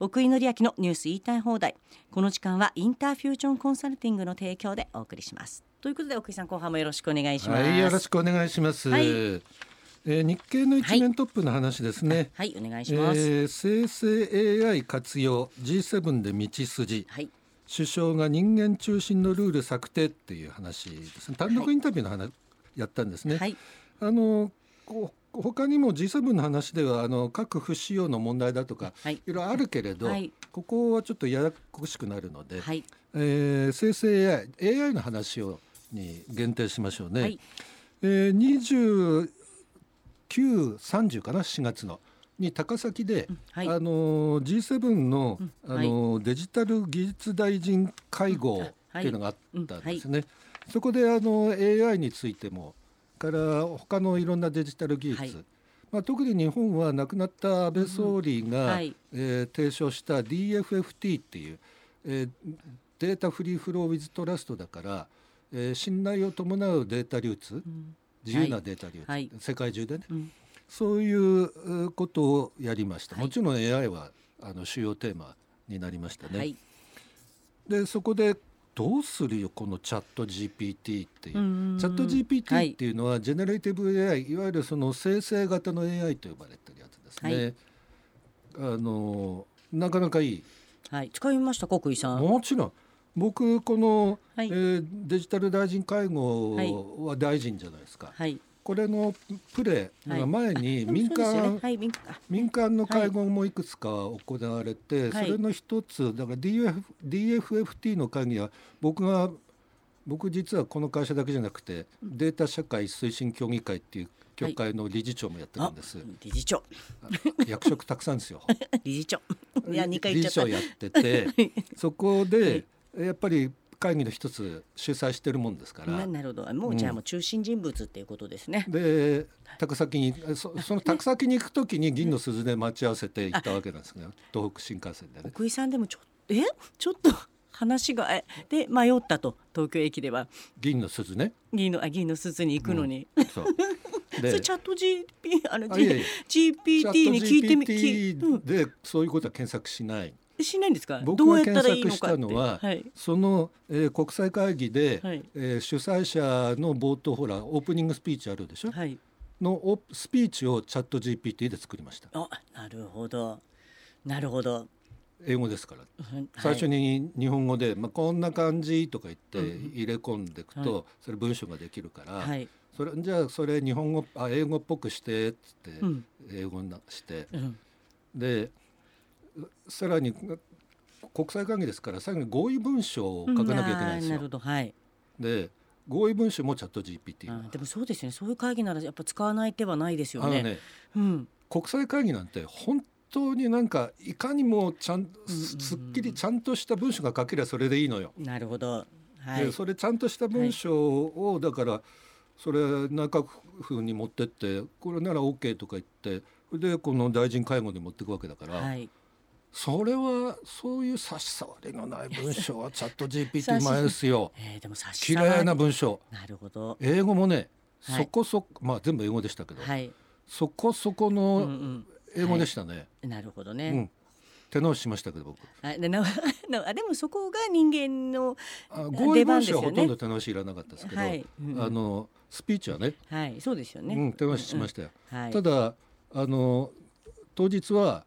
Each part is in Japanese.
奥井紀明のニュース言いたい放題。この時間はインターフュージョンコンサルティングの提供でお送りします。ということで奥井さん後半もよろしくお願いします。はい、よろしくお願いします。はい。えー日経の一面トップの話ですね。はい。お願いします、えー生成 AI 活用 G7 で道筋。はい。首相が人間中心のルール策定っていう話ですね。単独インタビューの話、やったんですね、はい。あの他にも G7 の話ではあの核不使用の問題だとかはい。いろいろあるけれど、はい。ここはちょっとややこしくなるので、はい。えー生成 AI, AI の話をに限定しましょうね。はい。えー、2930かな4月のに高崎で、はい。あのー G7 の、うんあのーデジタル技術大臣会合っていうのがあったんですね。そこであの AI についてもから他のいろんなデジタル技術、はい。まあ、特に日本は亡くなった安倍総理が、うんはい。えー提唱した DFFT っていう、えーデータフリーフローウィズトラストだから、えー信頼を伴うデータ流通うん。自由なデータ流通、はい。世界中でね。うん。そういうえーことをやりました、はい。もちろん AI はあの主要テーマになりましたね。はい。でそこでどうするよこのチャット GPT っていう。うんチャットは GPT い。っていうのは、 generative AI いわゆるその生成型の AI と呼ばれてるやつですね。あのなかなかいい。はい。使いました国井さん。もちろん。僕この、はい。えーデジタル大臣会合は大臣じゃないですか、はいこれのプレ、はい。が前に民間、民間。の会合もいくつか行われて、はい。それの一つだから DF DFFT の会議は僕が僕実はこの会社だけじゃなくてデータ社会推進協議会っていう協会の理事長もやってるんです、理事長。役職たくさんですよ。理事長。いや二回理事長やっててそこで やっぱり会議の一つ主催してるもんですから。ななるほど。もうじゃあもう中心人物っていうことですね、で高崎にそ その高崎に行く時に銀の鈴で待ち合わせて行ったわけなんですけど 東北新幹線でね。奥井さんでもちょえ？ちょっと 話がえ？で迷ったと。東京駅では。銀の鈴ね。銀のあ銀の鈴に行くのに、そう。そでれチャット GP あのあいやいや。G- GPT に聞いてみ聞い GPT でそういうことは検索しない。しないんですか？僕が検索したのははい。その、えー国際会議で、はい。えー主催者の冒頭ほらオープニングスピーチあるでしょ？はい。のオスピーチをチャット GPT で作りました。あなるほど。なるほど、英語ですから。うん最初はいに日本語で、まあ、こんな感じとか言ってうん入れ込んでいくと、はそれ文章ができるから、はい。それじゃあそれ日本語あ英語っぽくしてっつって、うん。英語になして。うん。でさらに国際会議ですから最後に合意文書を書かなきゃいけないんですよ。ほど。はい。で合意文書もチャット GPT でもそうですよね。そういう会議ならやっぱ使わない手はないですよね。ねうん。国際会議なんて本当になんかいかにもちゃんすっきりちゃんとした文章が書ければそれでいいのよ。なるほど。はい。でそれちゃんとした文章を、だからそれ内閣府に持ってってこれなら OK とか言ってでこの大臣会合に持っていくわけだから、はいそれはそういう差し障りのない文章は チャット差 GPT し前ですよ。えー、でも差し綺麗な文章。なるほど。英語もね、はいそこそこまあ全部英語でしたけど、はい。そこそこうんうのん。英語でしたね。なるほどね、うん。手直ししましたけど僕。あでななあでもそこが人間のあ合意文書はほ出番ですよね。とんど手直しいらなかったですけど、はい、うんあのスピーチはね、はい。そうですよね、うん、手直ししましたよ。はい。ただあの当日は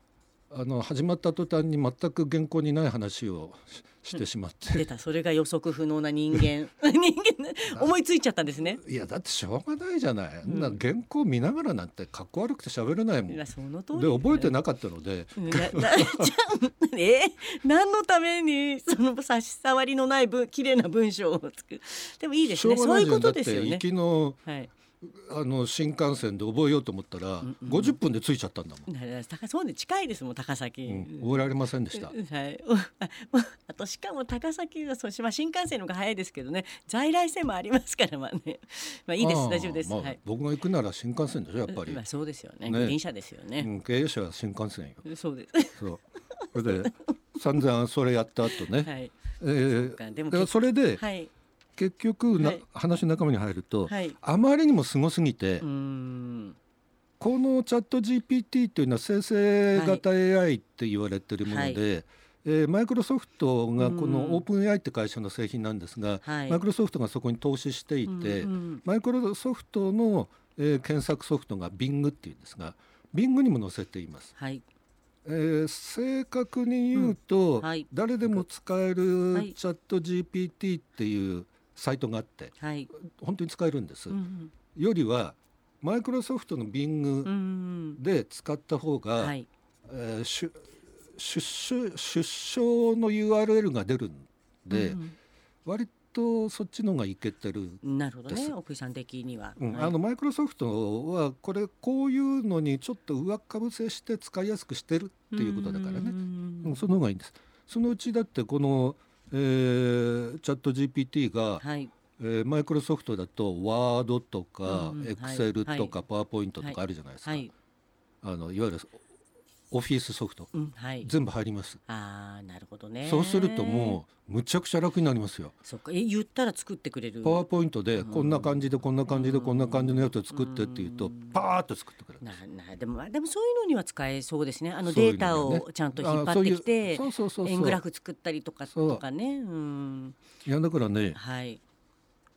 あの始まった途端に全く原稿にない話をししてしまって、出た。それが予測不能な人間。人間思いついちゃったんですね。いやだってしょうがないじゃない、うん。な原稿見ながらなんてかっこ悪くて喋れないもん。でその通り。覚えてなかったので。ななじゃあ え何のためにその差し障りのない文綺麗な文章を作る。でもいいですね。そういうことですよね。きのはいあの新幹線で覚えようと思ったら、んうん50分で着いちゃったんだもん、高そうで近いですもん高崎、うん、覚えられませんでした。はい、おあとしかも高崎はそうしまあ新幹線の方が早いですけどね。在来線もありますからまあね。まあいいです。大丈夫です、まあはい。僕が行くなら新幹線でしょやっぱり、まあそうですよね。ね。グリーン車ですよね、うん、経営者は新幹線よ。そうです。そう。それで散々それやった後ね、はい。えーかでもでそれではい結局な、はい。話の中身に入ると、はい。あまりにもすごすぎて、このチャット GPT というのは生成型 AI って言われてるもので、はい。えーマイクロソフトがこうん。のオープン AI って会社の製品なんですが、はい。マイクロソフトがそこに投資していて、マイクロソフトの、えー検索ソフトが Bing っていうんですが Bing にも載せています。はい。えー正確に言うと、うん。はい。誰でも使えるはい。チャット GPT っていうサイトがあってはい。本当に使えるんです。うんよりはマイクロソフトのうんう Bing ん。で使った方が、はい。えー出出出出生の URL が出るんで、うん割とそっちの方がいけてる、うんなるほどですね奥井さん的には、うん。はい。あのマイクロソフトはこれこういうのにちょっと上かぶせして使いやすくしてるっていうことだからね、うん。うんその方がいいんです。そのうちだってこの、えーチャット GPT が、はい。えーマイクロソフトだとワードとかエクセルとかはパワーポイントとかあるじゃないですか、はい。あのいわゆるオフィスソフト。うんはい。全部入ります、ああなるほどね。そうするともうむちゃくちゃ楽になりますよ。そっか。え言ったら作ってくれる？パワーポイントでうん。こんな感じでこんな感じでこんな感じのやつを作ってっていうとうん。パーッと作ってくれる。ななでもまあでもそういうのには使えそうですね。あのデータをちゃんと引っ張ってきて円グラフ作ったりとかそうとかね。うん。いやだからねはい。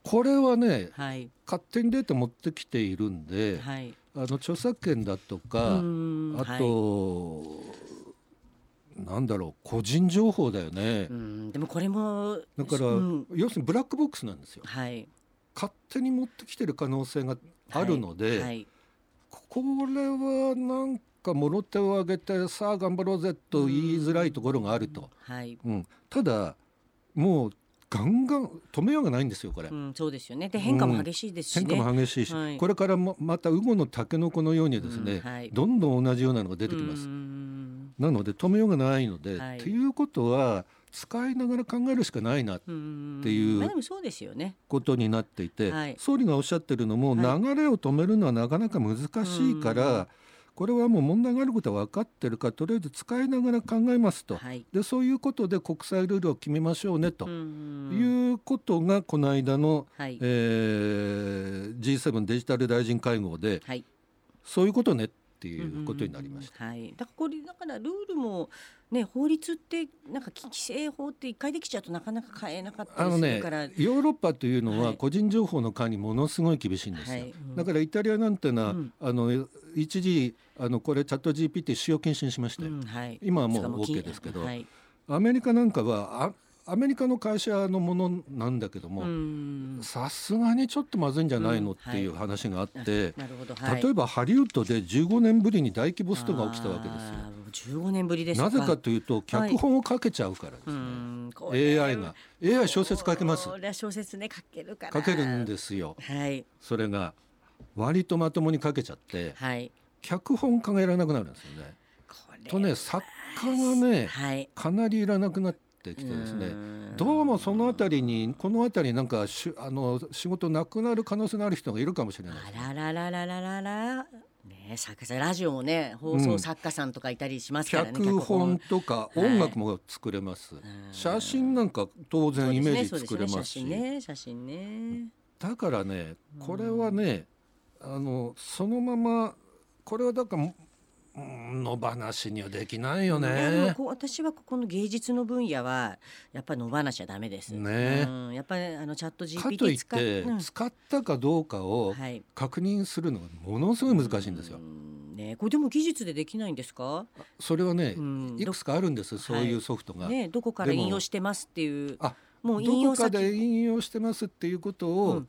これはねはい。勝手にデータ持ってきているんで、はいあの著作権だとうか、んあと、なんだろう個人情報だよね。でもこれもだから、うん。要するにブラックボックスなんですよ。はい。勝手に持ってきてる可能性があるので、はいこれはなんかもろ手を挙げてさあ頑張ろうぜと言いづらいところがあると、はい。うん、ただもうガンガン止めようがないんですよこれ。う。ん、そうですよね。で変化も激しいですしね、変化も激しいし、はい。これからもまたウゴのタケノコのようにですね、うんはい。どんどん同じようなのが出てきます。うん。なので止めようがないので、はい。っていうことは使いながら考えるしかないなうん。っていうまあでもそうですよね。ことになっていて、はい。総理がおっしゃってるのも、は流れを止めるのはなかなか難しいから、うんこれはもう問題があることは分かってるからとりあえず使いながら考えますと、はい。でそういうことで国際ルールを決めましょうねと。うんいうことがこの間の、はい。えー G7 デジタル大臣会合ではい。そういうことねっていうことになりました。うんはい、だからこれだからルールもね法律ってなんか規制法って一回できちゃうとなかなか変えなかったりするから、ヨーロッパというのははい。個人情報の管理ものすごい厳しいんですよ、はい。うん。だからイタリアなんてのは、うん。あの一時あのこれチャット GPT 使用禁止にしまして、うんはい、今はもう OK ですけど。はい。アメリカなんかはあアメリカの会社のものなんだけどうもん。さすがにちょっとまずいんじゃないのうんっていう話があって、なるほど、はい、例えばハリウッドで15年ぶりに大規模ストが起きたわけですよ。よ15年ぶりですなぜかというと脚本を書けちゃうからですうね、ん。これ AI が。AI 小説書けます。これは小説ね書けるから。書けるんですよ。はい。それが割とまともに書けちゃってはい。脚本考えられなくなるんですよね。とね作家がねはい。かなりいらなくなってきてですね。うんどうもそのあたりにこのあたりなんかしゅあの仕事なくなる可能性のある人がいるかもしれない。あららららららら。ね作家ラジオもね放送作家さんとかいたりしますからね、脚本。とかはい。音楽も作れます、ん。写真なんか当然イメージ作れますし。ね写真ね写真ね。だからねこれはねあのそのままこれはだからうん野放しにはできないよね。私はここの芸術の分野はやっぱり野放しはダメです。ねうん、やっぱりあのチャット GPT っ使ってうん使ったかどうかをはい。確認するのがものすごい難しいんですよう。んねこれでも技術でできないんですか？それはねうんいくつかあるんですそういうソフトが。ねどこから引用してますっていうあもう引ど用先こかで引用してますっていうことを、うん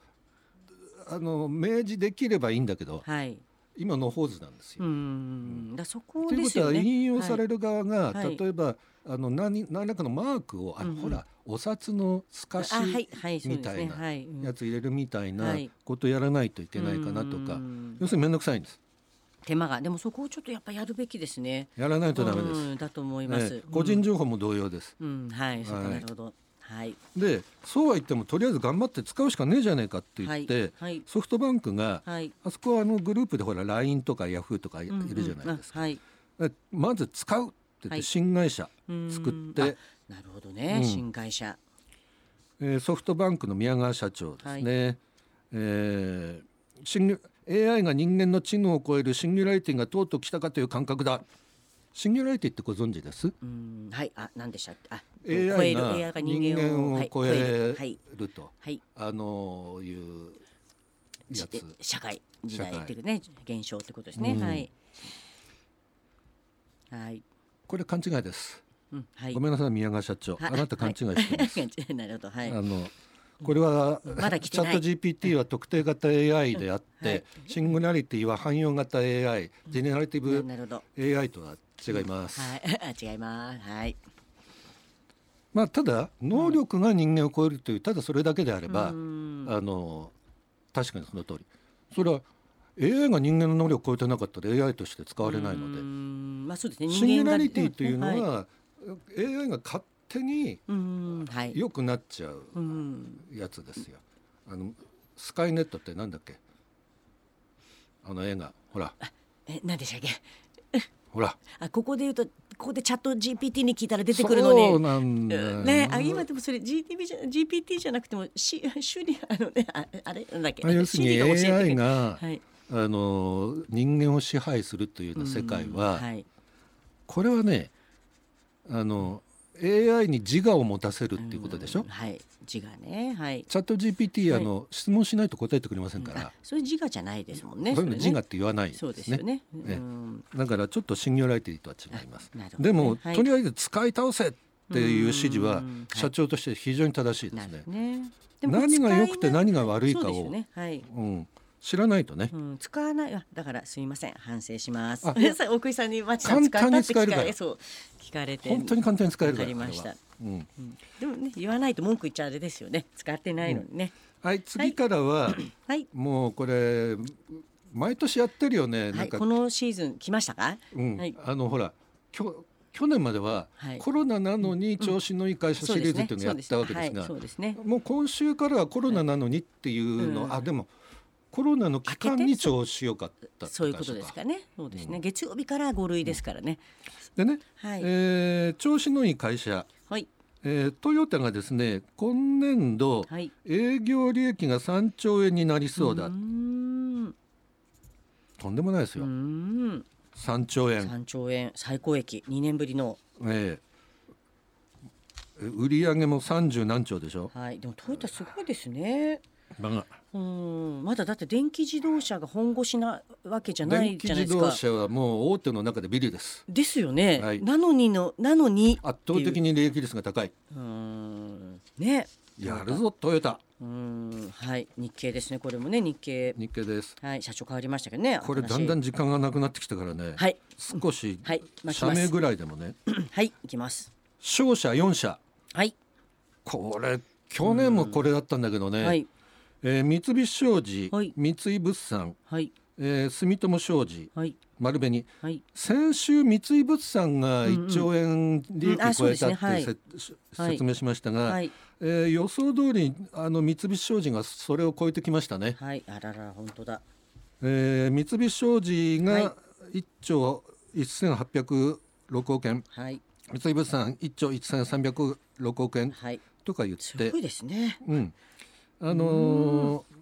あの明示できればいいんだけどはい。今のホーズなんですうよ。ん。だそこということはですよね。引用される。る側が、はい例えばあの何何らかのマークをあの、うんうんほらお札の透かしみたいなはい。うんやつ入れるみたいなはいことやらないといけないかなとか、うん要するに面倒くさいんです手間がでもそこをちょっとやっぱやるべきですね。やらないとダメです。うんだと思います。ね個人情報も同様です。うん、はい、そうかはいなるほど。はい。でそうは言ってもとりあえず頑張って使うしかねえじゃねえかって言って、はい。ソフトバンクがはい。あそこはあのグループでほら LINE とか Yahoo とかいるじゃないですか。うんうんまず使うって言ってはい新会社うん作って、あなるほどね、うん新会社。えーソフトバンクの宮川社長ですね、えー新 AI が人間の知能を超えるシンギュラリティがとうとう来たかという感覚だシンギュラリティってご存知です？うんはい。あ何でしたっけ？あ AI が人人間を超えはい。るとはい。あのいうやつ。社会時代っていうね現象ってことですね、うん。はい。はい、これ勘違いです。うん、はい。ごめんなさい宮川社長。はい。あなた勘違いしてます。なるほど。はい。あのこれはまだ来てない。チャット GPT は特定型 AI であって、はい。シングラリティは汎用型 AI ジェネラリティブ AI とは違います、はい。あ違います。はい。まあただ能力が人間を超えるというただそれだけであれば、うん。あの確かにその通り。それは AI が人間の能力を超えてなかったら AI として使われないので。うん。まあそうですね。シンギュラリティがというのはい。は、AI が勝手に良くなっちゃううん。やつですよ。あのスカイネットってなんだっけ？あの映画。ほら。え何でしたっけ？ほら。あここで言うとここでチャット GPT に聞いたら出てくるのに。そうなんだよ。ね、あ今でもそれ GTP じゃ GPT じゃなくてもし 主にあのねああれなんだっけ？まあ要するに AI る。が、はい。あの人間を支配するというような世界は、うんはい。これはねあの AI に自我を持たせるっていうことでしょ、うんはい。自我ね。はい。チャット GPT あの、質問しないと答えてくれませんから。あ、それ自我じゃないですもんねそういうの自我って言わないですそうねですよね。ええ。うん。だからちょっとシンギュラリティとは違います。なるほどね。でも、はい。とりあえず使い倒せっていう指示はうん。社長として非常に正しいでなすね。ね何が良くて何が悪いかを。そうですよね。はい。うん、知らないとね、うん、使わない。あだからすみません。反省します。奥井さんにマチさん使ったって聞かれそう聞かれて本当に簡単に使えるからりました。うん、うん。でもね言わないと文句言っちゃあれですよね。使ってないのにね、はい。次からは、はい。もうこれ毎年やってるよね、はい。なんか。このシーズン来ましたか？うん。はい。あのほらきょ去年までは、はい。コロナなのに調子のいい会社シリーズっていうのをやったわけですがもう今週からはコロナなのにっていうの、うん。あでもコロナの期間に調子良かったそういうことですかね。そうですね、月曜日から5類ですからね、でね、はい、えー調子のいい会社、はい。えートヨタがですね今年度、はい。営業利益が3兆円になりそうだ、うーん。とんでもないですよ、ん。3兆円、3兆円。最高益。2年ぶりの。えー。売上も30何兆でしょ、はい。でもトヨタすごいですねまあうん。まだだって電気自動車が本腰なわけじゃない電気じゃないですか。自動車はもう大手の中でビリです。ですよね、はい。なのにのなのに圧倒的に利益率が高い。うん。ね。やるぞトヨタ。うん。はい。日経ですね。これもね日経。日経です。はい。社長変わりましたけどねこれだんだんん時間がなくなってきたからね、はい。少しはい。社名ぐらいでもね。はい。行きます。商社4社はい。これ去年もこれだったんだけどね、はいえー三菱商事、はい。三井物産、はい。えー住友商事はい。丸紅。はい。先週三井物産が1兆円利益うんあそうです超えたって説明しましたが、はい。えー予想通りあの三菱商事がそれを超えてきましたね。はい。あらら本当だ。えー三菱商事はい。が1兆1806億円、はい。三井物産1兆1306億円はい。とか言って。すごい、ですね。うん、あのー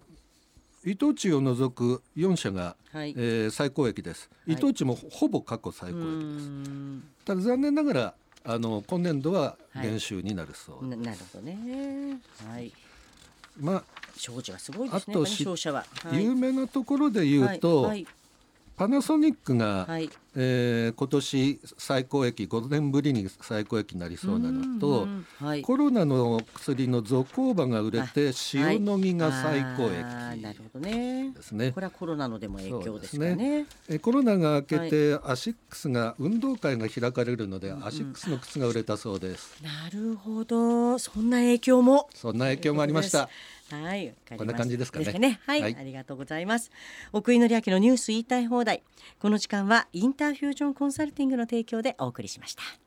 伊藤忠を除く4社が、はい。えー最高益です。い。伊藤忠もほぼ過去最う高益です。ん。ただ残念ながらあの今年度ははい。減収になるそう、ななるほどね。はい。ま商事はすごいですね。あと商社は。あ、有名なところで言うと、はいパナソニックが、はい。えー今年最高益5年ぶりに最高益になりそうなのと、はい。コロナの薬のゾコーバが売れて塩野義が最高益ですね。こ。れはコロナのでも影響ですかそうね。えコロナが明けて、アシックスが運動会が開かれるので、んアシックスの靴が売れたそうです。なるほど。そんな影響も。そんな影響もありました。はい、こんな感じですかねはい、はいありがとうございます。奥井紀明のニュース言いたい放題。この時間はインターフュージョンコンサルティングの提供でお送りしました。